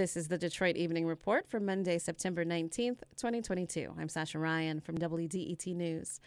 This is the Detroit Evening Report for Monday, September 19th, 2022. I'm Sascha Raiyn from WDET News.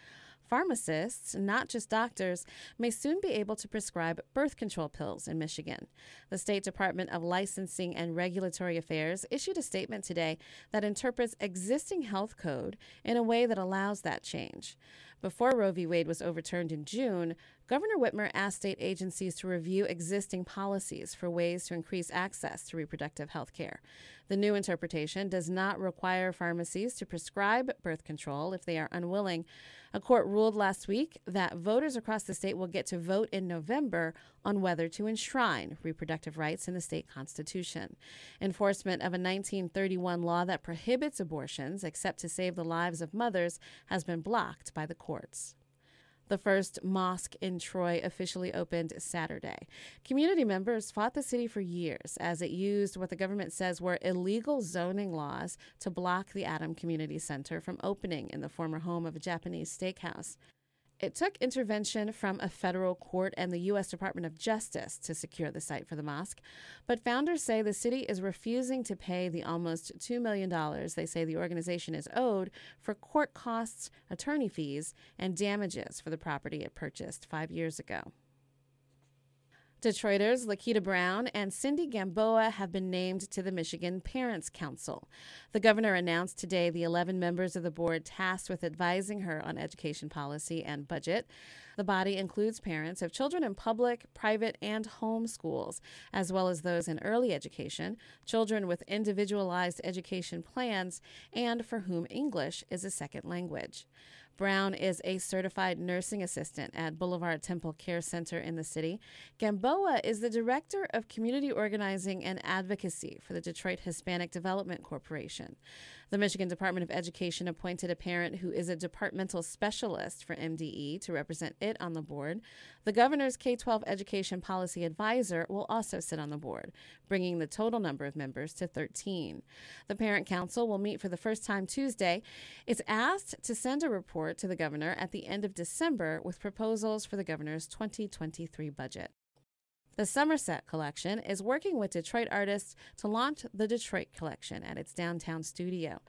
Pharmacists, not just doctors, may soon be able to prescribe birth control pills in Michigan. The State Department of Licensing and Regulatory Affairs issued a statement today that interprets existing health code in a way that allows that change. Before Roe v. Wade was overturned in June, Governor Whitmer asked state agencies to review existing policies for ways to increase access to reproductive health care. The new interpretation does not require pharmacies to prescribe birth control if they are unwilling. A court ruled last week that voters across the state will get to vote in November on whether to enshrine reproductive rights in the state constitution. Enforcement of a 1931 law that prohibits abortions except to save the lives of mothers has been blocked by the courts. The first mosque in Troy officially opened Saturday. Community members fought the city for years as it used what the government says were illegal zoning laws to block the Adam Community Center from opening in the former home of a Japanese steakhouse. It took intervention from a federal court and the U.S. Department of Justice to secure the site for the mosque, but founders say the city is refusing to pay the almost $2 million they say the organization is owed for court costs, attorney fees, and damages for the property it purchased five years ago. Detroiters Lakita Brown and Cindy Gamboa have been named to the Michigan Parents Council. The governor announced today the 11 members of the board tasked with advising her on education policy and budget. The body includes parents of children in public, private, and home schools, as well as those in early education, children with individualized education plans, and for whom English is a second language. Brown is a certified nursing assistant at Boulevard Temple Care Center in the city. Gamboa is the director of community organizing and advocacy for the Detroit Hispanic Development Corporation. The Michigan Department of Education appointed a parent who is a departmental specialist for MDE to represent it on the board. The governor's K 12 education policy advisor will also sit on the board, bringing the total number of members to 13. The Parent Council will meet for the first time Tuesday. It's asked to send a report to the governor at the end of December with proposals for the governor's 2023 budget. The Somerset Collection is working with Detroit artists to launch the Detroit Collection at its downtown studio.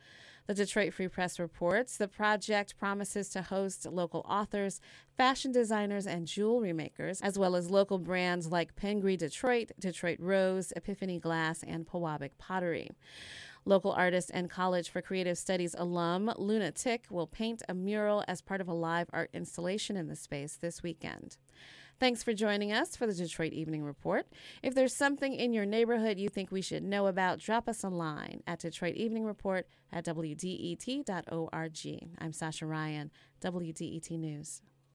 The Detroit Free Press reports the project promises to host local authors, fashion designers, and jewelry makers, as well as local brands like Pingree Detroit, Detroit Rose, Epiphany Glass, and Pewabic Pottery. Local artist and College for Creative Studies alum Luna Tick will paint a mural as part of a live art installation in the space this weekend. Thanks for joining us for the Detroit Evening Report. If there's something in your neighborhood you think we should know about, drop us a line at Detroit Evening Report at WDET.org. I'm Sascha Raiyn, WDET News.